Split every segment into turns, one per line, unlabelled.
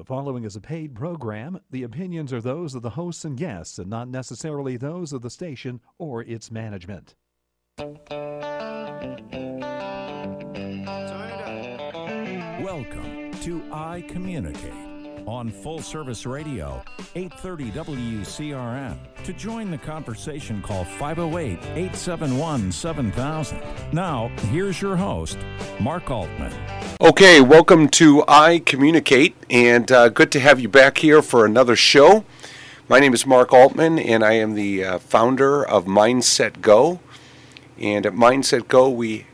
The following is a paid program. The opinions are those of the hosts and guests and not necessarily those of the station or its management.
Welcome to I Communicate on Full Service Radio, 830 WCRN. To join the conversation, call 508 871 7000. Now, here's your host, Mark Altman.
Okay, welcome to I Communicate, and uh, good to have you back here for another show. My name is Mark Altman, and I am the uh, founder of Mindset Go. And at Mindset Go, we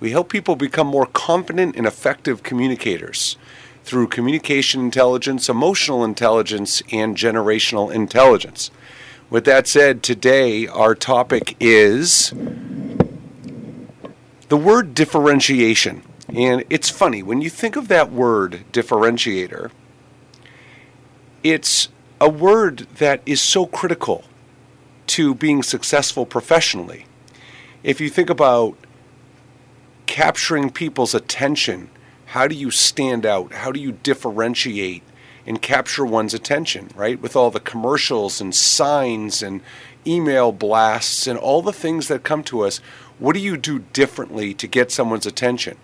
we help people become more confident and effective communicators through communication intelligence, emotional intelligence, and generational intelligence. With that said, today our topic is the word differentiation. And it's funny, when you think of that word differentiator, it's a word that is so critical to being successful professionally. If you think about capturing people's attention. How do you stand out? How do you differentiate and capture one's attention, right? With all the commercials and signs and email blasts and all the things that come to us, what do you do differently to get someone's attention?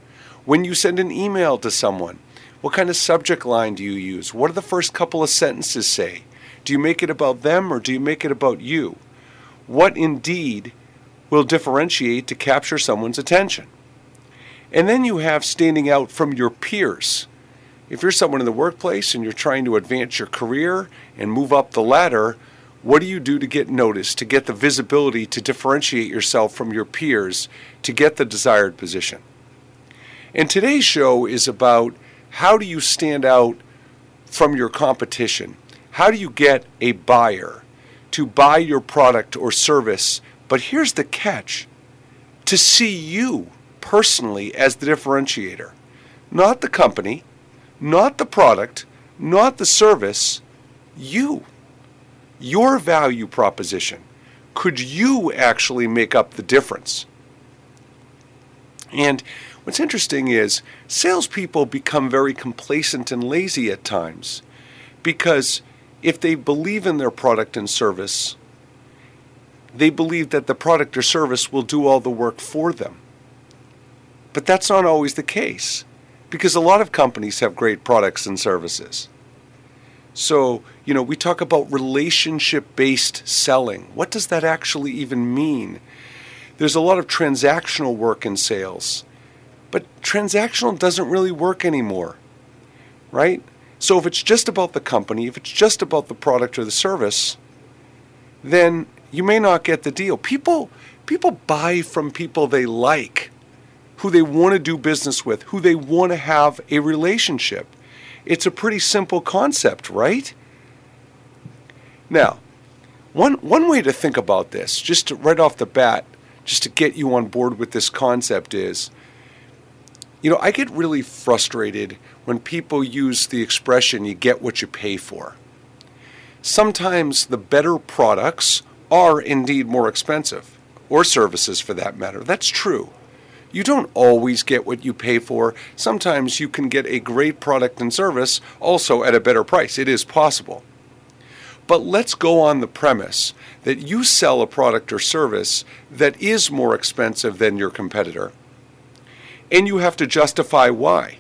When you send an email to someone, what kind of subject line do you use? What do the first couple of sentences say? Do you make it about them or do you make it about you? What indeed will differentiate to capture someone's attention? And then you have standing out from your peers. If you're someone in the workplace and you're trying to advance your career and move up the ladder, what do you do to get noticed, to get the visibility, to differentiate yourself from your peers, to get the desired position? And today's show is about how do you stand out from your competition? How do you get a buyer to buy your product or service? But here's the catch to see you personally as the differentiator. Not the company, not the product, not the service, you. Your value proposition. Could you actually make up the difference? And what's interesting is salespeople become very complacent and lazy at times because if they believe in their product and service, they believe that the product or service will do all the work for them. But that's not always the case because a lot of companies have great products and services. So, you know, we talk about relationship based selling. What does that actually even mean? There's a lot of transactional work in sales, but transactional doesn't really work anymore, right? So, if it's just about the company, if it's just about the product or the service, then you may not get the deal. People, people buy from people they like who they want to do business with, who they want to have a relationship. It's a pretty simple concept, right? Now, one, one way to think about this, just to, right off the bat, just to get you on board with this concept, is you know, I get really frustrated when people use the expression, you get what you pay for. Sometimes the better products are indeed more expensive, or services for that matter. That's true. You don't always get what you pay for. Sometimes you can get a great product and service also at a better price. It is possible. But let's go on the premise that you sell a product or service that is more expensive than your competitor, and you have to justify why.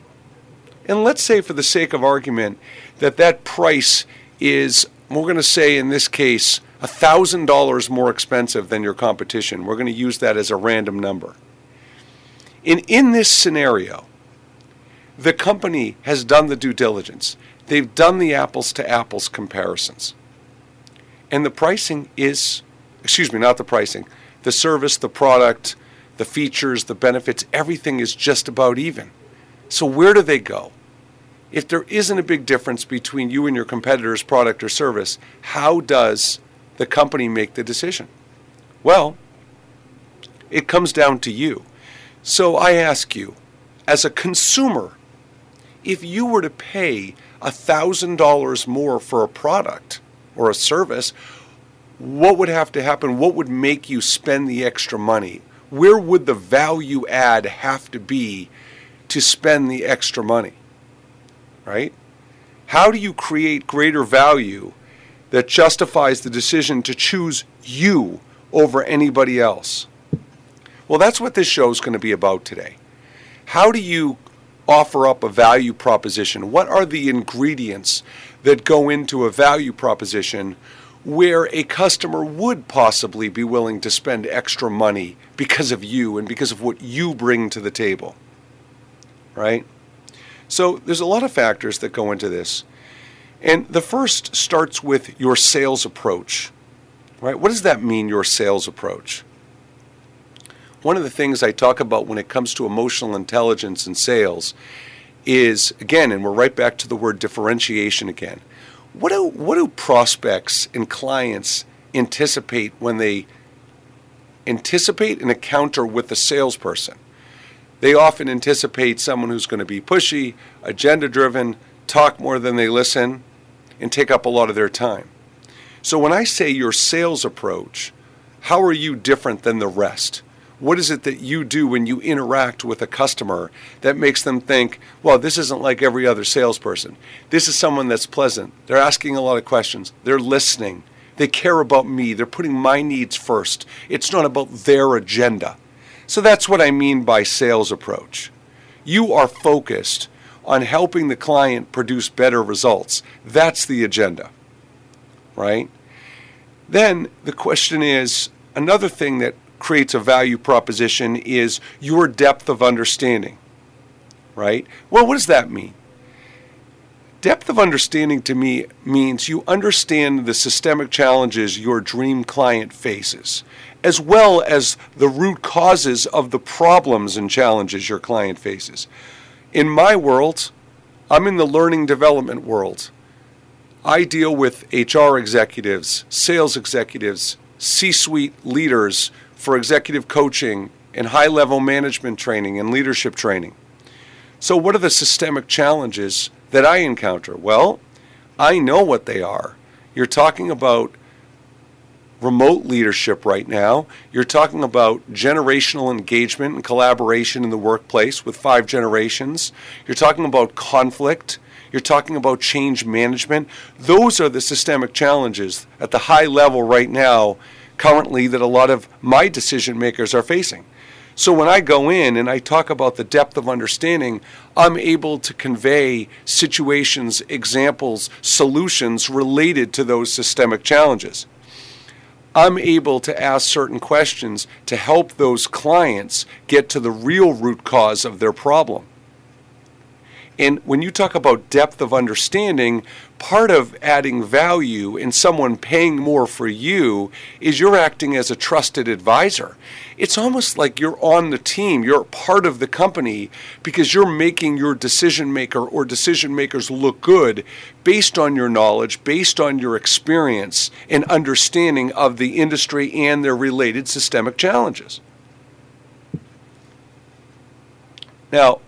And let's say, for the sake of argument, that that price is, we're going to say in this case, $1,000 more expensive than your competition. We're going to use that as a random number. In, in this scenario, the company has done the due diligence. They've done the apples to apples comparisons. And the pricing is, excuse me, not the pricing, the service, the product, the features, the benefits, everything is just about even. So where do they go? If there isn't a big difference between you and your competitor's product or service, how does the company make the decision? Well, it comes down to you. So I ask you, as a consumer, if you were to pay $1,000 more for a product or a service, what would have to happen? What would make you spend the extra money? Where would the value add have to be to spend the extra money? Right? How do you create greater value that justifies the decision to choose you over anybody else? Well, that's what this show is going to be about today. How do you offer up a value proposition? What are the ingredients that go into a value proposition where a customer would possibly be willing to spend extra money because of you and because of what you bring to the table? Right? So there's a lot of factors that go into this. And the first starts with your sales approach. Right? What does that mean, your sales approach? One of the things I talk about when it comes to emotional intelligence and sales is, again, and we're right back to the word differentiation again. What do, what do prospects and clients anticipate when they anticipate an encounter with a salesperson? They often anticipate someone who's going to be pushy, agenda driven, talk more than they listen, and take up a lot of their time. So when I say your sales approach, how are you different than the rest? What is it that you do when you interact with a customer that makes them think, well, this isn't like every other salesperson? This is someone that's pleasant. They're asking a lot of questions, they're listening, they care about me, they're putting my needs first. It's not about their agenda. So that's what I mean by sales approach. You are focused on helping the client produce better results. That's the agenda, right? Then the question is another thing that creates a value proposition is your depth of understanding, right? Well, what does that mean? Depth of understanding to me means you understand the systemic challenges your dream client faces, as well as the root causes of the problems and challenges your client faces. In my world, I'm in the learning development world. I deal with HR executives, sales executives, C suite leaders, for executive coaching and high level management training and leadership training. So, what are the systemic challenges that I encounter? Well, I know what they are. You're talking about remote leadership right now. You're talking about generational engagement and collaboration in the workplace with five generations. You're talking about conflict. You're talking about change management. Those are the systemic challenges at the high level right now currently that a lot of my decision makers are facing. So when I go in and I talk about the depth of understanding, I'm able to convey situations, examples, solutions related to those systemic challenges. I'm able to ask certain questions to help those clients get to the real root cause of their problem. And when you talk about depth of understanding, part of adding value in someone paying more for you is you're acting as a trusted advisor. It's almost like you're on the team, you're part of the company because you're making your decision maker or decision makers look good based on your knowledge, based on your experience and understanding of the industry and their related systemic challenges. Now,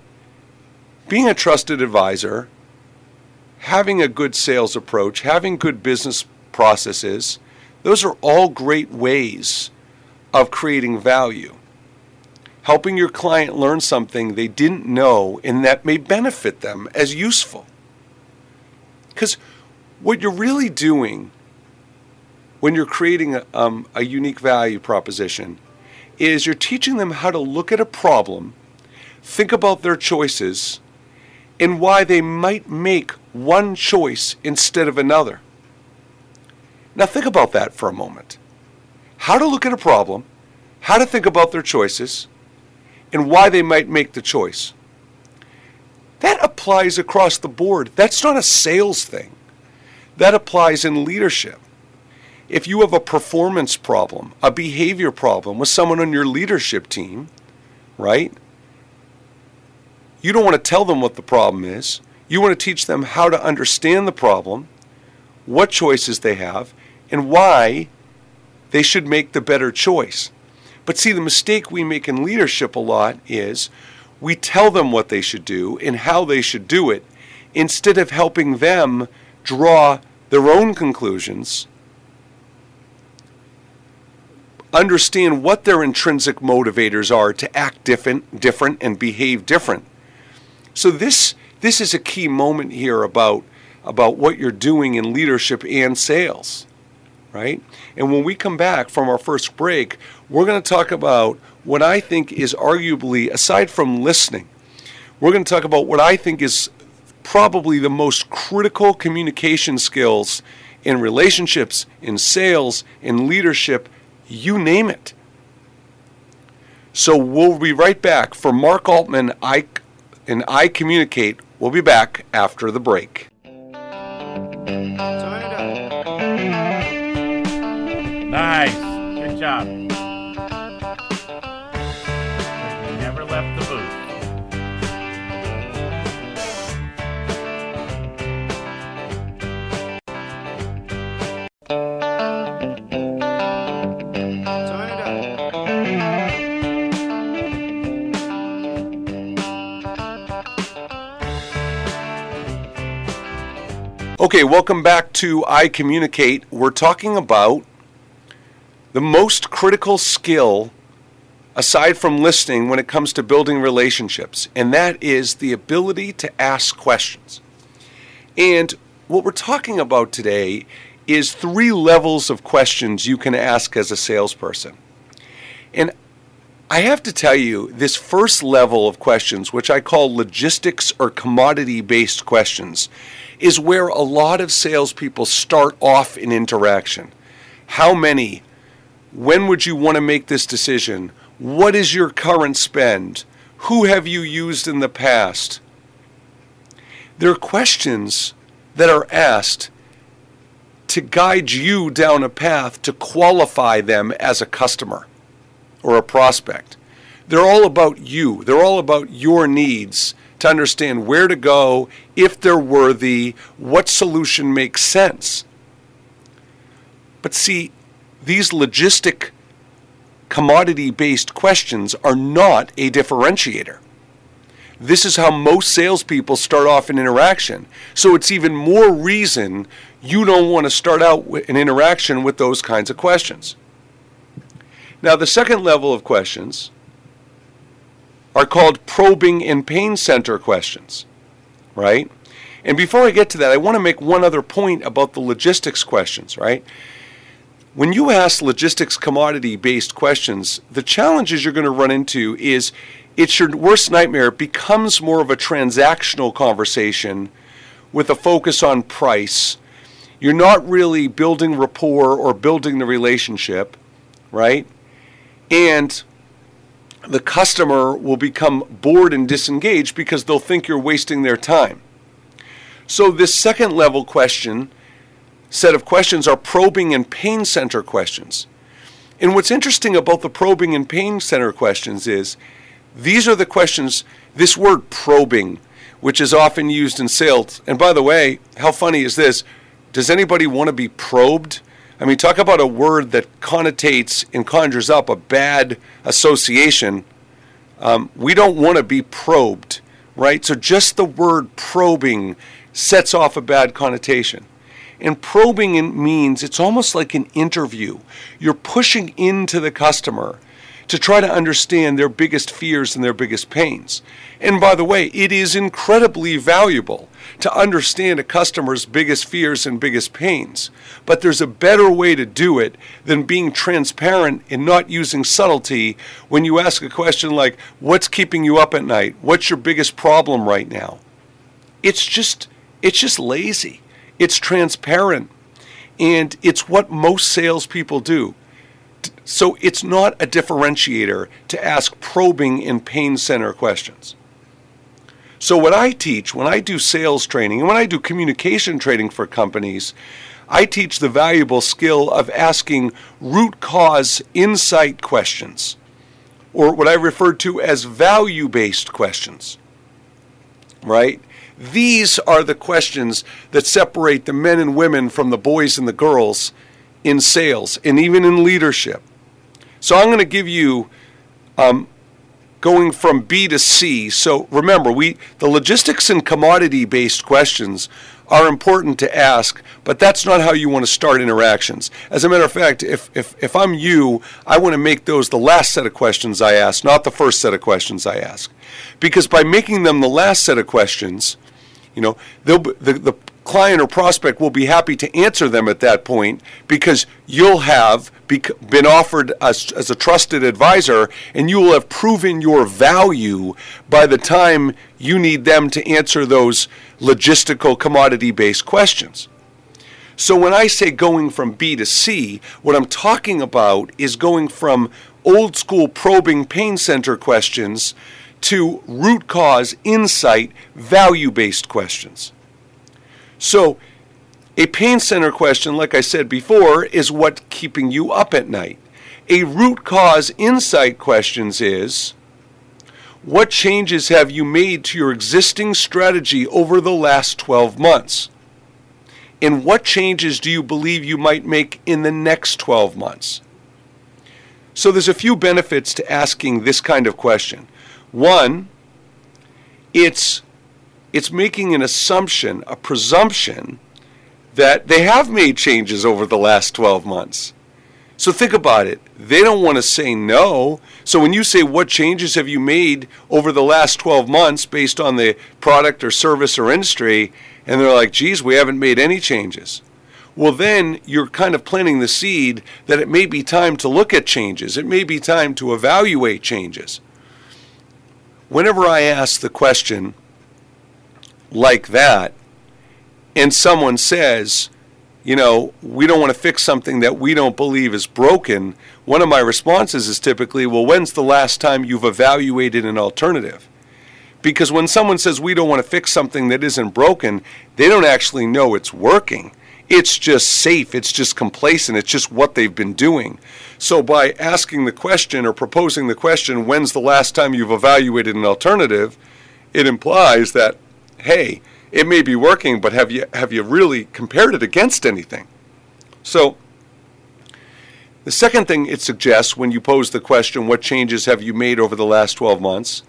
being a trusted advisor, having a good sales approach, having good business processes, those are all great ways of creating value. Helping your client learn something they didn't know and that may benefit them as useful. Because what you're really doing when you're creating a, um, a unique value proposition is you're teaching them how to look at a problem, think about their choices, and why they might make one choice instead of another. Now, think about that for a moment. How to look at a problem, how to think about their choices, and why they might make the choice. That applies across the board. That's not a sales thing, that applies in leadership. If you have a performance problem, a behavior problem with someone on your leadership team, right? You don't want to tell them what the problem is. You want to teach them how to understand the problem, what choices they have, and why they should make the better choice. But see, the mistake we make in leadership a lot is we tell them what they should do and how they should do it instead of helping them draw their own conclusions, understand what their intrinsic motivators are to act different, different and behave different. So this this is a key moment here about about what you're doing in leadership and sales, right? And when we come back from our first break, we're going to talk about what I think is arguably, aside from listening, we're going to talk about what I think is probably the most critical communication skills in relationships, in sales, in leadership, you name it. So we'll be right back for Mark Altman I, and I Communicate. We'll be back after the break.
Nice. Good job.
Okay, welcome back to I Communicate. We're talking about the most critical skill aside from listening when it comes to building relationships, and that is the ability to ask questions. And what we're talking about today is three levels of questions you can ask as a salesperson. And I have to tell you, this first level of questions, which I call logistics or commodity based questions, is where a lot of salespeople start off in interaction. How many? When would you want to make this decision? What is your current spend? Who have you used in the past? There are questions that are asked to guide you down a path to qualify them as a customer or a prospect. They're all about you. They're all about your needs to understand where to go, if they're worthy, what solution makes sense. But see, these logistic commodity based questions are not a differentiator. This is how most salespeople start off an interaction. So it's even more reason you don't want to start out an interaction with those kinds of questions. Now, the second level of questions are called probing and pain center questions, right? And before I get to that, I want to make one other point about the logistics questions, right? When you ask logistics commodity based questions, the challenges you're going to run into is it's your worst nightmare. It becomes more of a transactional conversation with a focus on price. You're not really building rapport or building the relationship, right? And the customer will become bored and disengaged because they'll think you're wasting their time. So, this second level question set of questions are probing and pain center questions. And what's interesting about the probing and pain center questions is these are the questions, this word probing, which is often used in sales. And by the way, how funny is this? Does anybody want to be probed? I mean, talk about a word that connotates and conjures up a bad association. Um, we don't want to be probed, right? So just the word probing sets off a bad connotation. And probing means it's almost like an interview. You're pushing into the customer to try to understand their biggest fears and their biggest pains. And by the way, it is incredibly valuable to understand a customer's biggest fears and biggest pains. But there's a better way to do it than being transparent and not using subtlety when you ask a question like, What's keeping you up at night? What's your biggest problem right now? It's just it's just lazy. It's transparent. And it's what most salespeople do. So it's not a differentiator to ask probing and pain center questions. So, what I teach when I do sales training and when I do communication training for companies, I teach the valuable skill of asking root cause insight questions, or what I refer to as value based questions. Right? These are the questions that separate the men and women from the boys and the girls in sales and even in leadership. So I'm going to give you um, going from B to C. So remember, we the logistics and commodity based questions are important to ask, but that's not how you want to start interactions. As a matter of fact, if, if, if I'm you, I want to make those the last set of questions I ask, not the first set of questions I ask. Because by making them the last set of questions, you know, they'll, the, the, client or prospect will be happy to answer them at that point because you'll have been offered as, as a trusted advisor and you will have proven your value by the time you need them to answer those logistical commodity based questions. So when I say going from B to C, what I'm talking about is going from old school probing pain center questions to root cause, insight, value based questions. So, a pain center question, like I said before, is what keeping you up at night. A root cause insight questions is what changes have you made to your existing strategy over the last 12 months? And what changes do you believe you might make in the next 12 months? So there's a few benefits to asking this kind of question. One, it's it's making an assumption, a presumption, that they have made changes over the last 12 months. So think about it. They don't want to say no. So when you say, What changes have you made over the last 12 months based on the product or service or industry? And they're like, Geez, we haven't made any changes. Well, then you're kind of planting the seed that it may be time to look at changes. It may be time to evaluate changes. Whenever I ask the question, like that and someone says, you know, we don't want to fix something that we don't believe is broken, one of my responses is typically, well, when's the last time you've evaluated an alternative? Because when someone says we don't want to fix something that isn't broken, they don't actually know it's working. It's just safe, it's just complacent, it's just what they've been doing. So by asking the question or proposing the question, when's the last time you've evaluated an alternative, it implies that hey, it may be working, but have you have you really compared it against anything? So the second thing it suggests when you pose the question, what changes have you made over the last 12 months?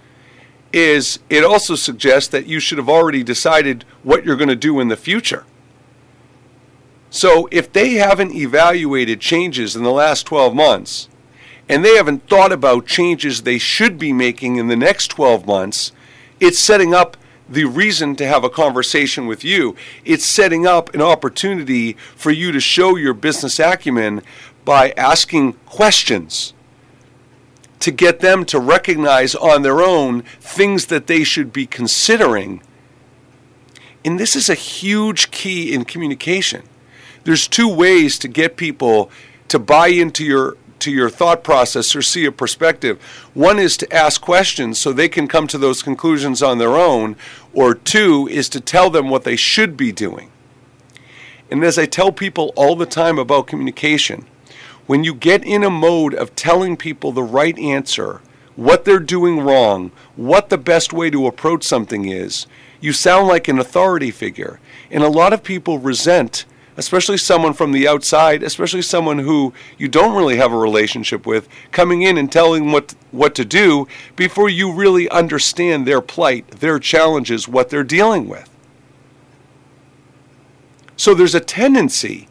is it also suggests that you should have already decided what you're going to do in the future. So if they haven't evaluated changes in the last 12 months, and they haven't thought about changes they should be making in the next 12 months, it's setting up the reason to have a conversation with you. It's setting up an opportunity for you to show your business acumen by asking questions to get them to recognize on their own things that they should be considering. And this is a huge key in communication. There's two ways to get people to buy into your to your thought process or see a perspective. One is to ask questions so they can come to those conclusions on their own, or two is to tell them what they should be doing. And as I tell people all the time about communication, when you get in a mode of telling people the right answer, what they're doing wrong, what the best way to approach something is, you sound like an authority figure. And a lot of people resent especially someone from the outside, especially someone who you don't really have a relationship with, coming in and telling what what to do before you really understand their plight, their challenges, what they're dealing with. So there's a tendency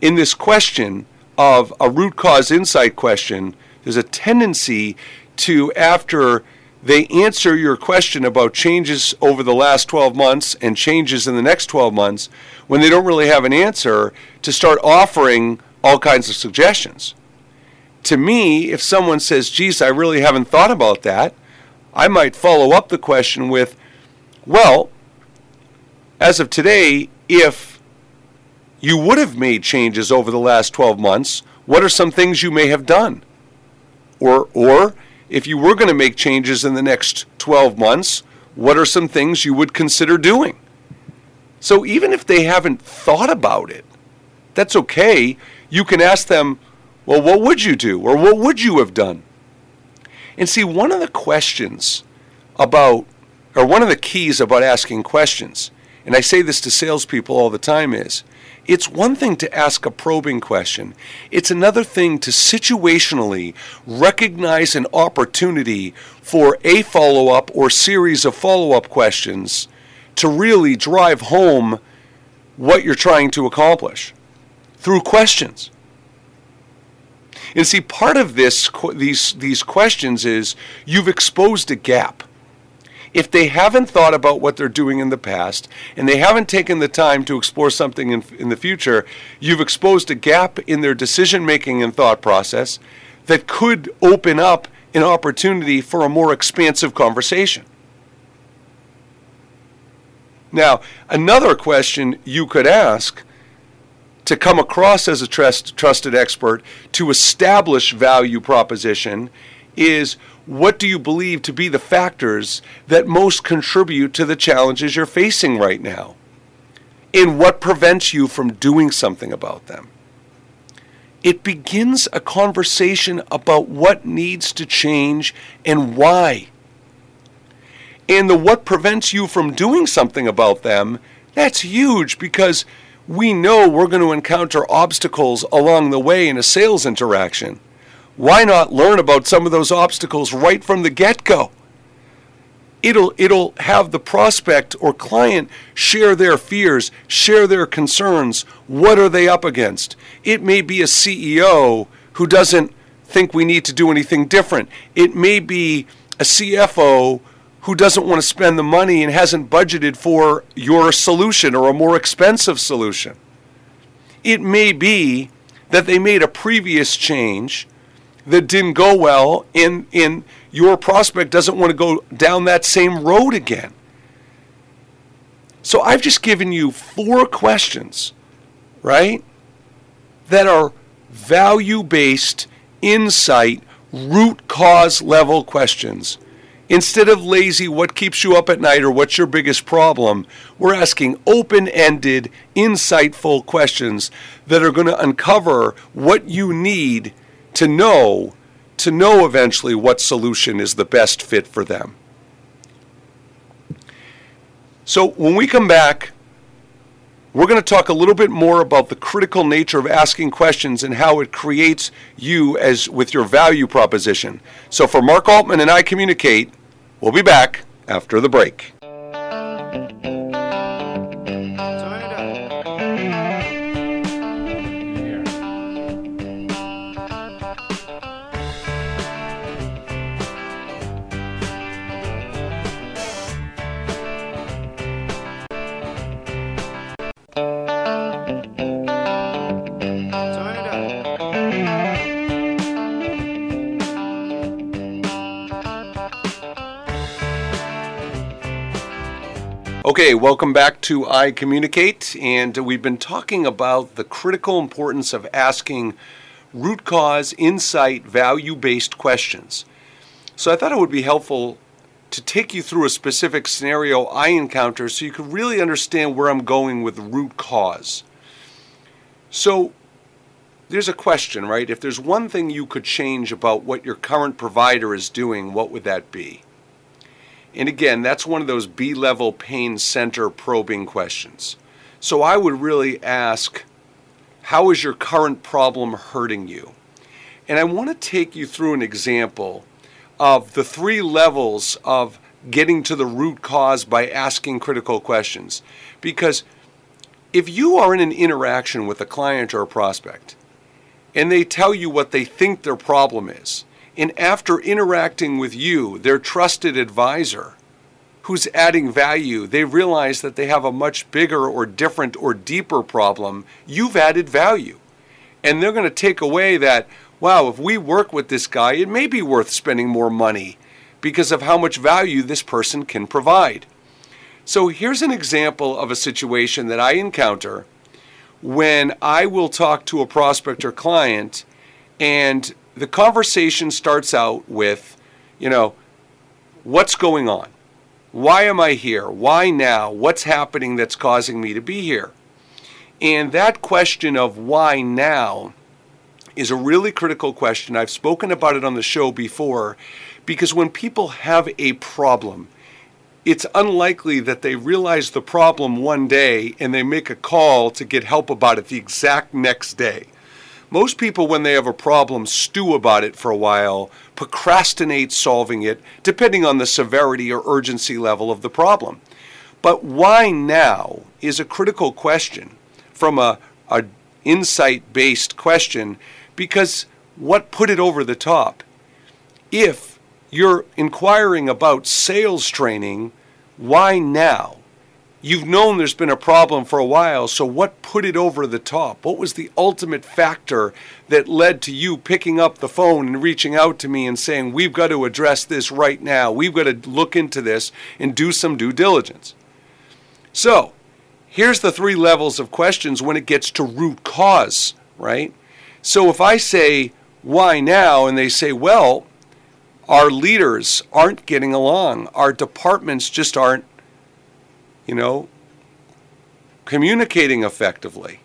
in this question of a root cause insight question, there's a tendency to after they answer your question about changes over the last 12 months and changes in the next 12 months when they don't really have an answer to start offering all kinds of suggestions. To me, if someone says, geez, I really haven't thought about that, I might follow up the question with, well, as of today, if you would have made changes over the last 12 months, what are some things you may have done? Or, or if you were going to make changes in the next 12 months, what are some things you would consider doing? So even if they haven't thought about it, that's okay. You can ask them, well, what would you do? Or what would you have done? And see, one of the questions about, or one of the keys about asking questions, and I say this to salespeople all the time, is it's one thing to ask a probing question, it's another thing to situationally recognize an opportunity for a follow up or series of follow up questions to really drive home what you're trying to accomplish through questions. And see, part of this, these, these questions is you've exposed a gap. If they haven't thought about what they're doing in the past and they haven't taken the time to explore something in, in the future, you've exposed a gap in their decision making and thought process that could open up an opportunity for a more expansive conversation. Now, another question you could ask to come across as a trust, trusted expert to establish value proposition is what do you believe to be the factors that most contribute to the challenges you're facing right now? And what prevents you from doing something about them? It begins a conversation about what needs to change and why. And the what prevents you from doing something about them, that's huge because we know we're going to encounter obstacles along the way in a sales interaction. Why not learn about some of those obstacles right from the get go? It'll, it'll have the prospect or client share their fears, share their concerns. What are they up against? It may be a CEO who doesn't think we need to do anything different. It may be a CFO who doesn't want to spend the money and hasn't budgeted for your solution or a more expensive solution. It may be that they made a previous change that didn't go well and, and your prospect doesn't want to go down that same road again. So I've just given you four questions, right, that are value based, insight, root cause level questions Instead of lazy, what keeps you up at night or what's your biggest problem, we're asking open ended, insightful questions that are going to uncover what you need to know to know eventually what solution is the best fit for them. So when we come back, we're going to talk a little bit more about the critical nature of asking questions and how it creates you as with your value proposition. So for Mark Altman and I communicate, we'll be back after the break. Okay, welcome back to I Communicate, and we've been talking about the critical importance of asking root cause, insight, value based questions. So I thought it would be helpful to take you through a specific scenario I encounter so you can really understand where I'm going with root cause. So there's a question, right? If there's one thing you could change about what your current provider is doing, what would that be? And again, that's one of those B level pain center probing questions. So I would really ask, how is your current problem hurting you? And I want to take you through an example of the three levels of getting to the root cause by asking critical questions. Because if you are in an interaction with a client or a prospect and they tell you what they think their problem is, and after interacting with you, their trusted advisor, who's adding value, they realize that they have a much bigger or different or deeper problem. You've added value. And they're going to take away that, wow, if we work with this guy, it may be worth spending more money because of how much value this person can provide. So here's an example of a situation that I encounter when I will talk to a prospect or client and the conversation starts out with, you know, what's going on? Why am I here? Why now? What's happening that's causing me to be here? And that question of why now is a really critical question. I've spoken about it on the show before because when people have a problem, it's unlikely that they realize the problem one day and they make a call to get help about it the exact next day. Most people, when they have a problem, stew about it for a while, procrastinate solving it, depending on the severity or urgency level of the problem. But why now is a critical question from a, a insight based question because what put it over the top? If you're inquiring about sales training, why now? You've known there's been a problem for a while, so what put it over the top? What was the ultimate factor that led to you picking up the phone and reaching out to me and saying, We've got to address this right now. We've got to look into this and do some due diligence. So, here's the three levels of questions when it gets to root cause, right? So, if I say, Why now? and they say, Well, our leaders aren't getting along, our departments just aren't you know, communicating effectively.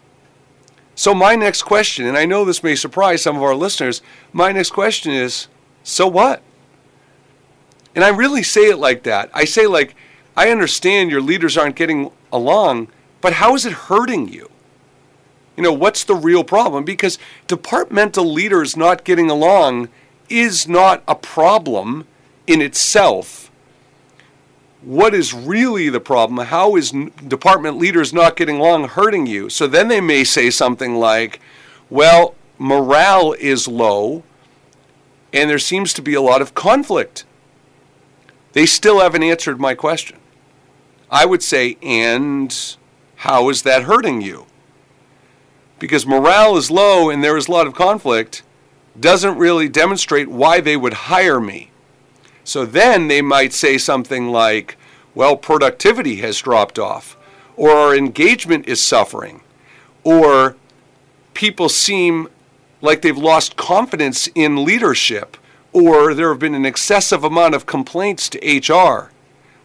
So, my next question, and I know this may surprise some of our listeners, my next question is so what? And I really say it like that. I say, like, I understand your leaders aren't getting along, but how is it hurting you? You know, what's the real problem? Because departmental leaders not getting along is not a problem in itself what is really the problem? How is department leaders not getting along hurting you? So then they may say something like, well, morale is low and there seems to be a lot of conflict. They still haven't answered my question. I would say, and how is that hurting you? Because morale is low and there is a lot of conflict doesn't really demonstrate why they would hire me. So then they might say something like, well, productivity has dropped off, or our engagement is suffering, or people seem like they've lost confidence in leadership, or there have been an excessive amount of complaints to HR.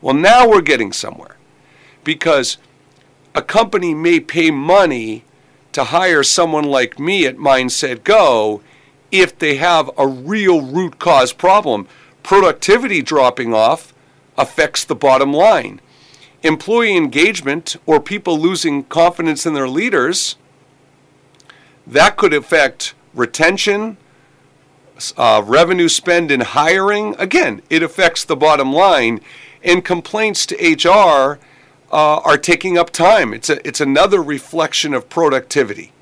Well, now we're getting somewhere because a company may pay money to hire someone like me at Mindset Go if they have a real root cause problem productivity dropping off affects the bottom line. Employee engagement or people losing confidence in their leaders, that could affect retention, uh, revenue spend in hiring. Again, it affects the bottom line. And complaints to HR uh, are taking up time. It's, a, it's another reflection of productivity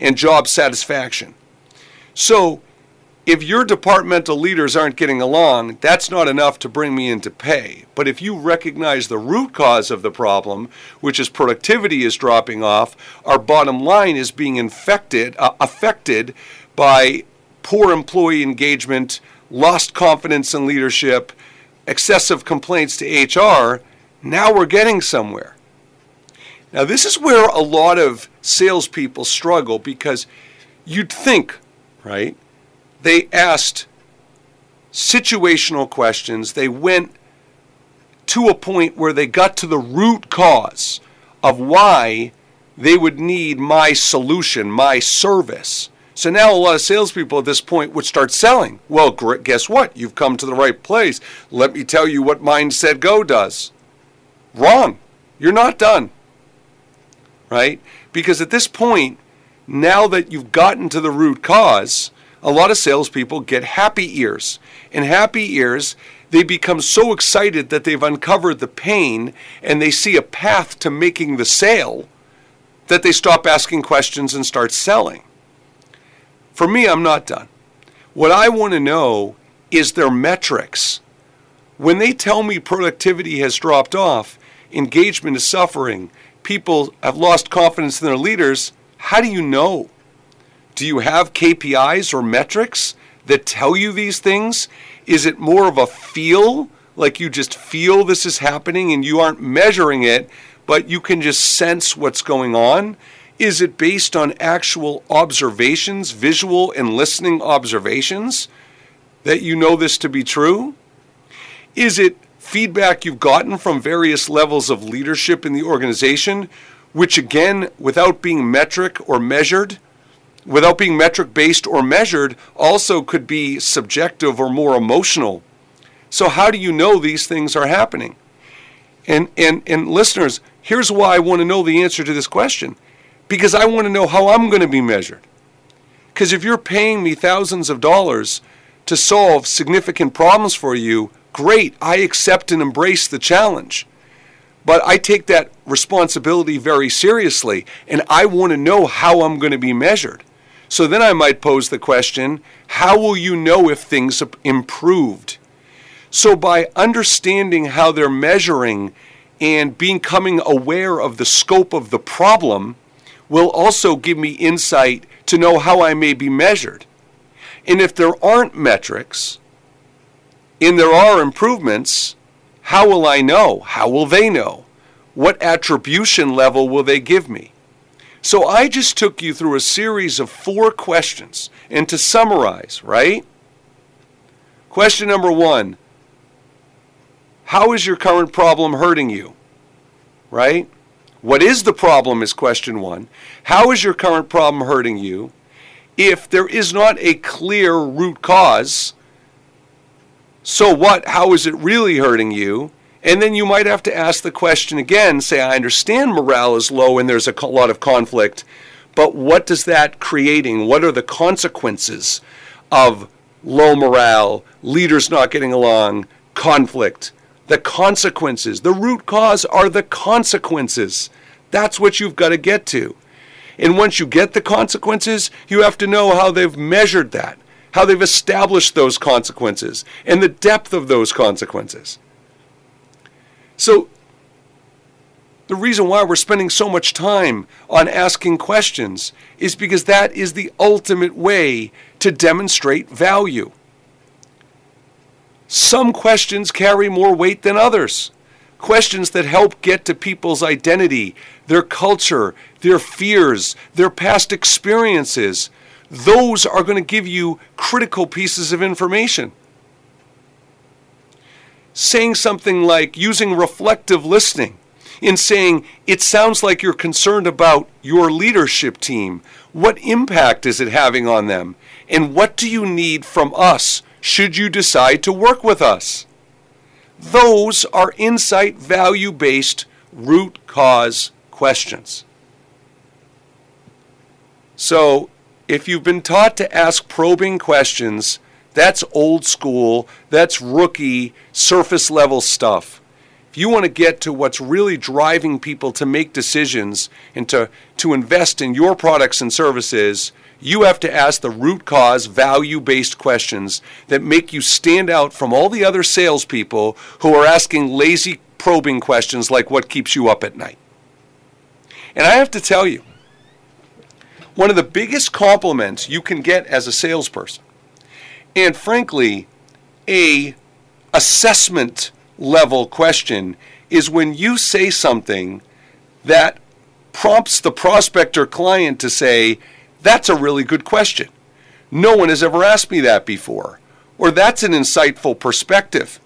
and job satisfaction. So if your departmental leaders aren't getting along, that's not enough to bring me into pay. But if you recognize the root cause of the problem, which is productivity is dropping off, our bottom line is being infected, uh, affected by poor employee engagement, lost confidence in leadership, excessive complaints to HR, now we're getting somewhere. Now, this is where a lot of salespeople struggle because you'd think, right? They asked situational questions. They went to a point where they got to the root cause of why they would need my solution, my service. So now a lot of salespeople at this point would start selling. Well, guess what? You've come to the right place. Let me tell you what Mindset Go does. Wrong. You're not done. Right? Because at this point, now that you've gotten to the root cause, a lot of salespeople get happy ears. And happy ears, they become so excited that they've uncovered the pain and they see a path to making the sale that they stop asking questions and start selling. For me, I'm not done. What I want to know is their metrics. When they tell me productivity has dropped off, engagement is suffering, people have lost confidence in their leaders, how do you know? Do you have KPIs or metrics that tell you these things? Is it more of a feel, like you just feel this is happening and you aren't measuring it, but you can just sense what's going on? Is it based on actual observations, visual and listening observations, that you know this to be true? Is it feedback you've gotten from various levels of leadership in the organization, which again, without being metric or measured, without being metric based or measured, also could be subjective or more emotional. So, how do you know these things are happening? And, and, and listeners, here's why I want to know the answer to this question because I want to know how I'm going to be measured. Because if you're paying me thousands of dollars to solve significant problems for you, great, I accept and embrace the challenge. But I take that responsibility very seriously, and I want to know how I'm going to be measured. So then I might pose the question how will you know if things improved? So by understanding how they're measuring and becoming aware of the scope of the problem will also give me insight to know how I may be measured. And if there aren't metrics and there are improvements, how will I know? How will they know? What attribution level will they give me? So I just took you through a series of four questions. And to summarize, right? Question number one How is your current problem hurting you? Right? What is the problem is question one. How is your current problem hurting you? If there is not a clear root cause, so what? How is it really hurting you? And then you might have to ask the question again say, I understand morale is low and there's a lot of conflict, but what does that creating? What are the consequences of low morale, leaders not getting along, conflict? The consequences, the root cause are the consequences. That's what you've got to get to. And once you get the consequences, you have to know how they've measured that, how they've established those consequences, and the depth of those consequences. So, the reason why we're spending so much time on asking questions is because that is the ultimate way to demonstrate value. Some questions carry more weight than others. Questions that help get to people's identity, their culture, their fears, their past experiences. Those are going to give you critical pieces of information saying something like using reflective listening in saying, it sounds like you're concerned about your leadership team. What impact is it having on them? And what do you need from us should you decide to work with us? Those are insight value based root cause questions. So, if you've been taught to ask probing questions, that's old school, that's rookie, surface level stuff. If you want to get to what's really driving people to make decisions and to, to invest in your products and services, you have to ask the root cause, value based questions that make you stand out from all the other salespeople who are asking lazy, probing questions like what keeps you up at night. And I have to tell you, one of the biggest compliments you can get as a salesperson and frankly, a assessment level question is when you say something that prompts the prospect or client to say, that's a really good question. No one has ever asked me that before. Or that's an insightful perspective.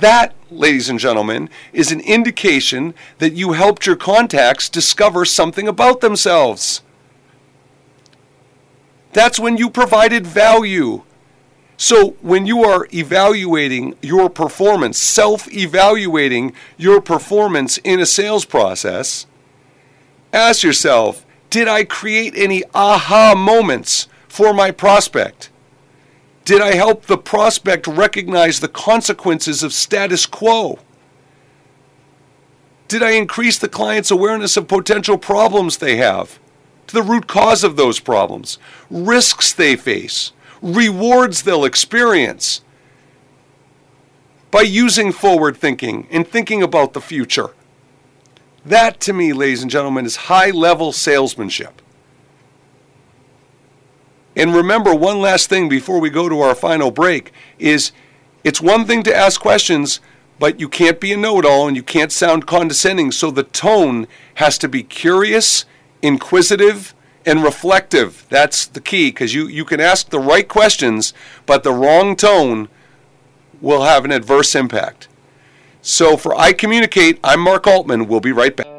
That, ladies and gentlemen, is an indication that you helped your contacts discover something about themselves. That's when you provided value. So when you are evaluating your performance, self evaluating your performance in a sales process, ask yourself Did I create any aha moments for my prospect? Did I help the prospect recognize the consequences of status quo? Did I increase the client's awareness of potential problems they have, to the root cause of those problems, risks they face? Rewards they'll experience by using forward thinking and thinking about the future. That, to me, ladies and gentlemen, is high level salesmanship. And remember, one last thing before we go to our final break is it's one thing to ask questions, but you can't be a know it all and you can't sound condescending. So the tone has to be curious, inquisitive, and reflective. That's the key because you, you can ask the right questions, but the wrong tone will have an adverse impact. So for I Communicate, I'm Mark Altman. We'll be right back.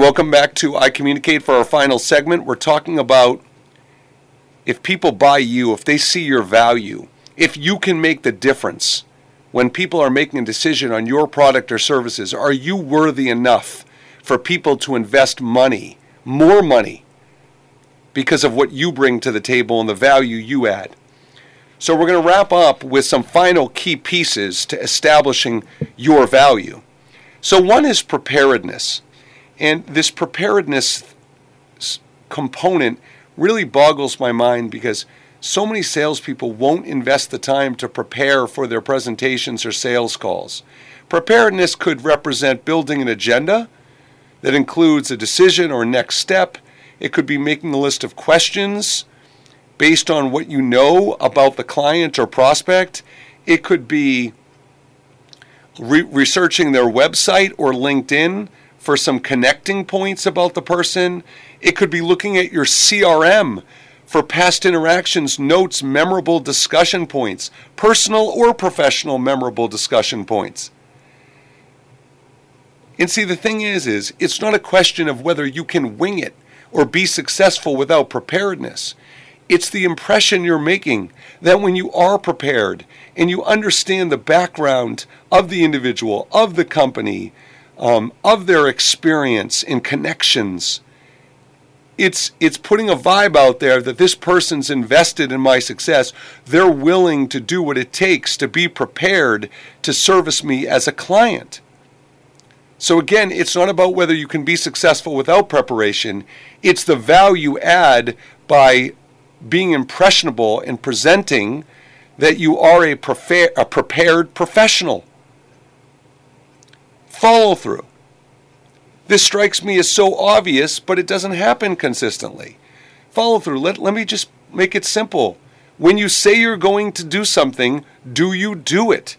Welcome back to I Communicate for our final segment. We're talking about if people buy you, if they see your value, if you can make the difference when people are making a decision on your product or services, are you worthy enough for people to invest money, more money, because of what you bring to the table and the value you add? So, we're going to wrap up with some final key pieces to establishing your value. So, one is preparedness. And this preparedness component really boggles my mind because so many salespeople won't invest the time to prepare for their presentations or sales calls. Preparedness could represent building an agenda that includes a decision or next step. It could be making a list of questions based on what you know about the client or prospect. It could be re- researching their website or LinkedIn for some connecting points about the person. It could be looking at your CRM for past interactions, notes, memorable discussion points, personal or professional memorable discussion points. And see, the thing is, is it's not a question of whether you can wing it or be successful without preparedness. It's the impression you're making that when you are prepared and you understand the background of the individual, of the company, um, of their experience and connections, it's it's putting a vibe out there that this person's invested in my success. They're willing to do what it takes to be prepared to service me as a client. So again, it's not about whether you can be successful without preparation. It's the value add by being impressionable and presenting that you are a, prefer- a prepared professional. Follow through. This strikes me as so obvious, but it doesn't happen consistently. Follow through. Let, let me just make it simple. When you say you're going to do something, do you do it?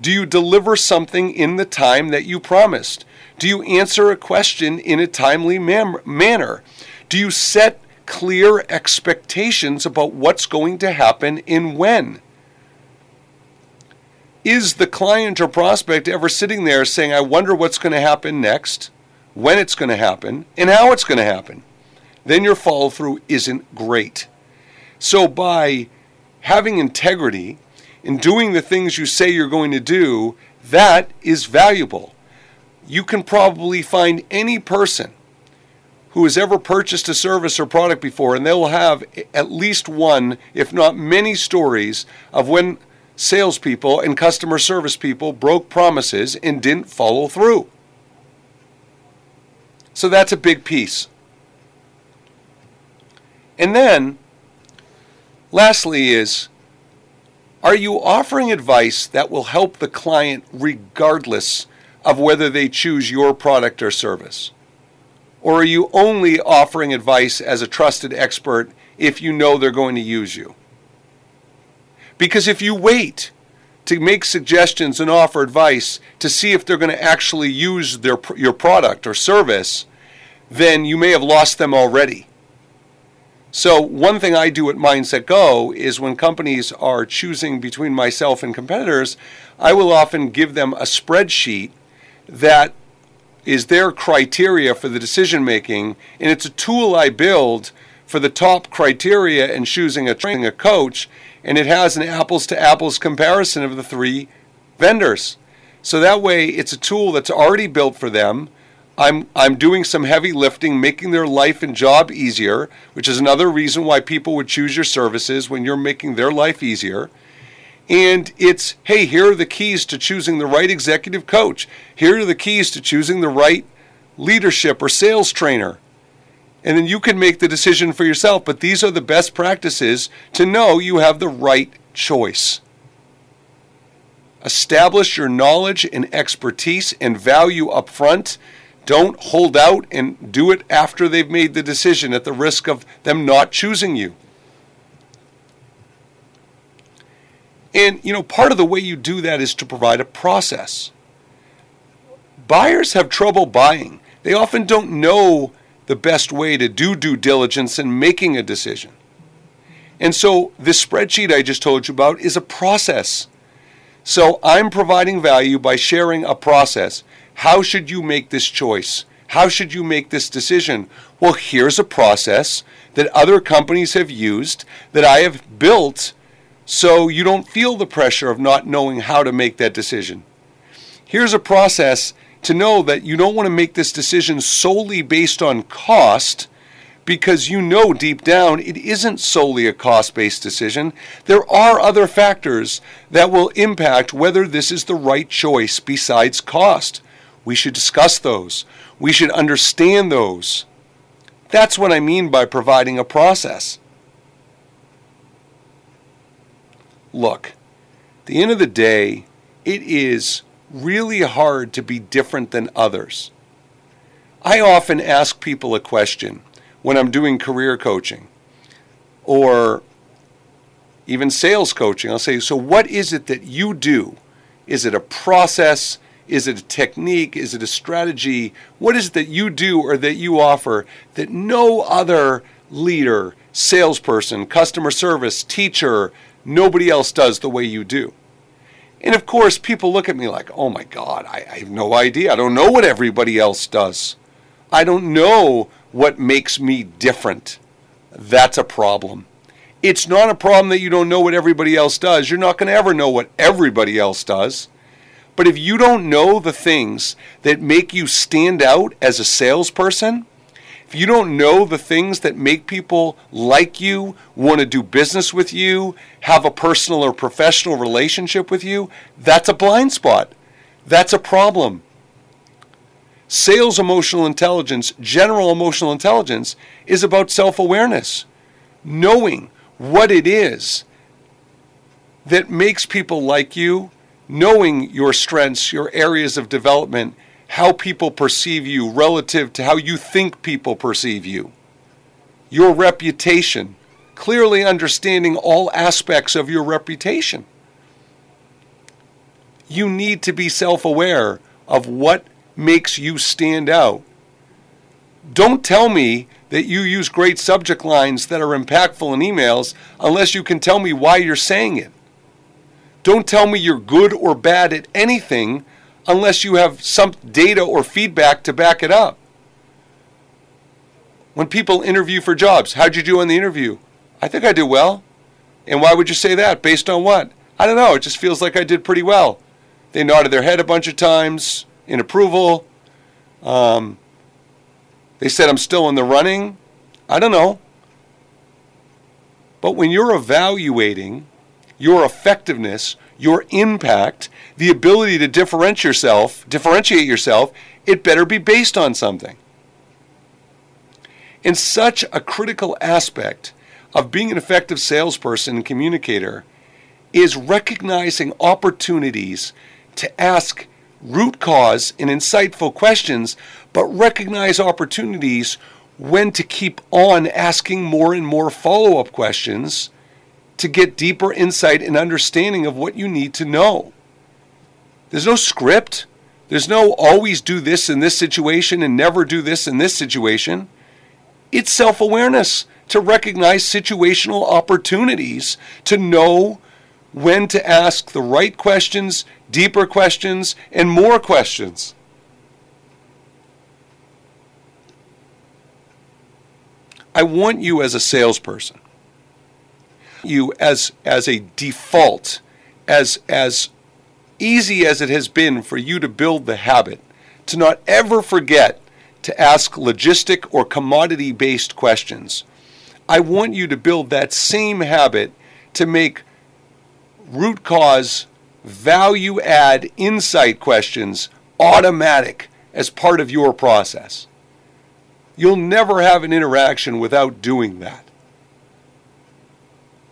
Do you deliver something in the time that you promised? Do you answer a question in a timely man- manner? Do you set clear expectations about what's going to happen and when? Is the client or prospect ever sitting there saying, I wonder what's going to happen next? when it's going to happen, and how it's going to happen, then your follow through isn't great. So, by having integrity and doing the things you say you're going to do, that is valuable. You can probably find any person who has ever purchased a service or product before, and they will have at least one, if not many, stories of when salespeople and customer service people broke promises and didn't follow through. So that's a big piece. And then, lastly, is are you offering advice that will help the client regardless of whether they choose your product or service? Or are you only offering advice as a trusted expert if you know they're going to use you? Because if you wait to make suggestions and offer advice to see if they're going to actually use their, your product or service, then you may have lost them already. So, one thing I do at Mindset Go is when companies are choosing between myself and competitors, I will often give them a spreadsheet that is their criteria for the decision making, and it's a tool I build for the top criteria in choosing a, training a coach, and it has an apples to apples comparison of the three vendors. So that way, it's a tool that's already built for them. I'm I'm doing some heavy lifting, making their life and job easier, which is another reason why people would choose your services when you're making their life easier. And it's, hey, here are the keys to choosing the right executive coach. Here are the keys to choosing the right leadership or sales trainer. And then you can make the decision for yourself. But these are the best practices to know you have the right choice. Establish your knowledge and expertise and value up front don't hold out and do it after they've made the decision at the risk of them not choosing you. And, you know, part of the way you do that is to provide a process. Buyers have trouble buying. They often don't know the best way to do due diligence in making a decision. And so, this spreadsheet I just told you about is a process. So, I'm providing value by sharing a process. How should you make this choice? How should you make this decision? Well, here's a process that other companies have used that I have built so you don't feel the pressure of not knowing how to make that decision. Here's a process to know that you don't want to make this decision solely based on cost because you know deep down it isn't solely a cost based decision. There are other factors that will impact whether this is the right choice besides cost. We should discuss those, we should understand those. That's what I mean by providing a process. Look, at the end of the day, it is really hard to be different than others. I often ask people a question when I'm doing career coaching or even sales coaching. I'll say, So, what is it that you do? Is it a process? Is it a technique? Is it a strategy? What is it that you do or that you offer that no other leader, salesperson, customer service, teacher, nobody else does the way you do? And of course, people look at me like, oh my God, I, I, have no idea. I don't know what everybody else does. I don't know what makes me different. That's a problem. It's not a problem that you don't know what everybody else does. You're not going to ever know what everybody else does. But if you don't know the things that make you stand out as a salesperson, if you don't know the things that make people like you, want to do business with you, have a personal or professional relationship with you, that's a blind spot. That's a problem sales emotional intelligence, general emotional intelligence, is about self awareness, knowing what it is that makes people like you, knowing your strengths, your areas of development, how people perceive you relative to how you think people perceive you, your reputation, clearly understanding all aspects of your reputation. You need to be self aware of what makes you stand out. Don't tell me that you use great subject lines that are impactful in emails unless you can tell me why you're saying it. Don't tell me you're good or bad at anything unless you have some data or feedback to back it up. When people interview for jobs, how'd you do on the interview? I think I did well. And why would you say that? Based on what? I don't know. It just feels like I did pretty well. They nodded their head a bunch of times in approval. Um, they said I'm still in the running. I don't know. But when you're evaluating your effectiveness, your impact, the ability to differentiate yourself, differentiate yourself, it better be based on something. And such a critical aspect of being an effective salesperson and communicator is recognizing opportunities to ask root cause and insightful questions, but recognize opportunities when to keep on asking more and more follow up questions to get deeper insight and understanding of what you need to know. There's no script. There's no always do this in this situation and never do this in this situation. It's self awareness to recognize situational opportunities, to know when to ask the right questions, deeper questions, and more questions. I want you as a salesperson, you as, as a default, as, as easy as it has been for you to build the habit, to not ever forget to ask logistic or commodity based questions. I want you to build that same habit to make root cause, value add, insight questions automatic as part of your process. You'll never have an interaction without doing that.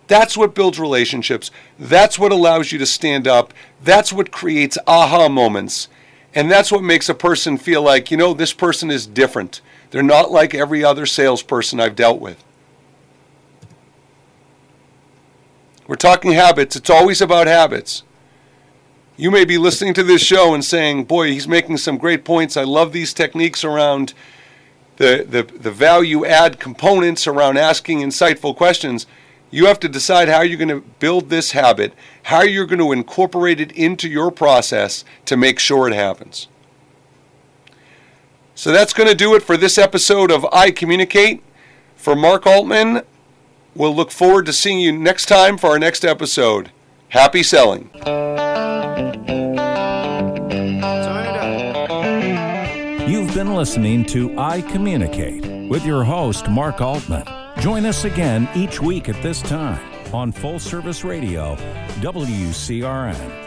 That's what builds relationships. That's what allows you to stand up. That's what creates aha moments. And that's what makes a person feel like, you know, this person is different. They're not like every other salesperson I've dealt with. We're talking habits. It's always about habits. You may be listening to this show and saying, boy, he's making some great points. I love these techniques around the, the, the value add components around asking insightful questions. You have to decide how you're going to build this habit, how you're going to incorporate it into your process to make sure it happens. So that's going to do it for this episode of I Communicate. For Mark Altman, We'll look forward to seeing you next time for our next episode. Happy selling.
You've been listening to I Communicate with your host, Mark Altman. Join us again each week at this time on Full Service Radio, WCRN.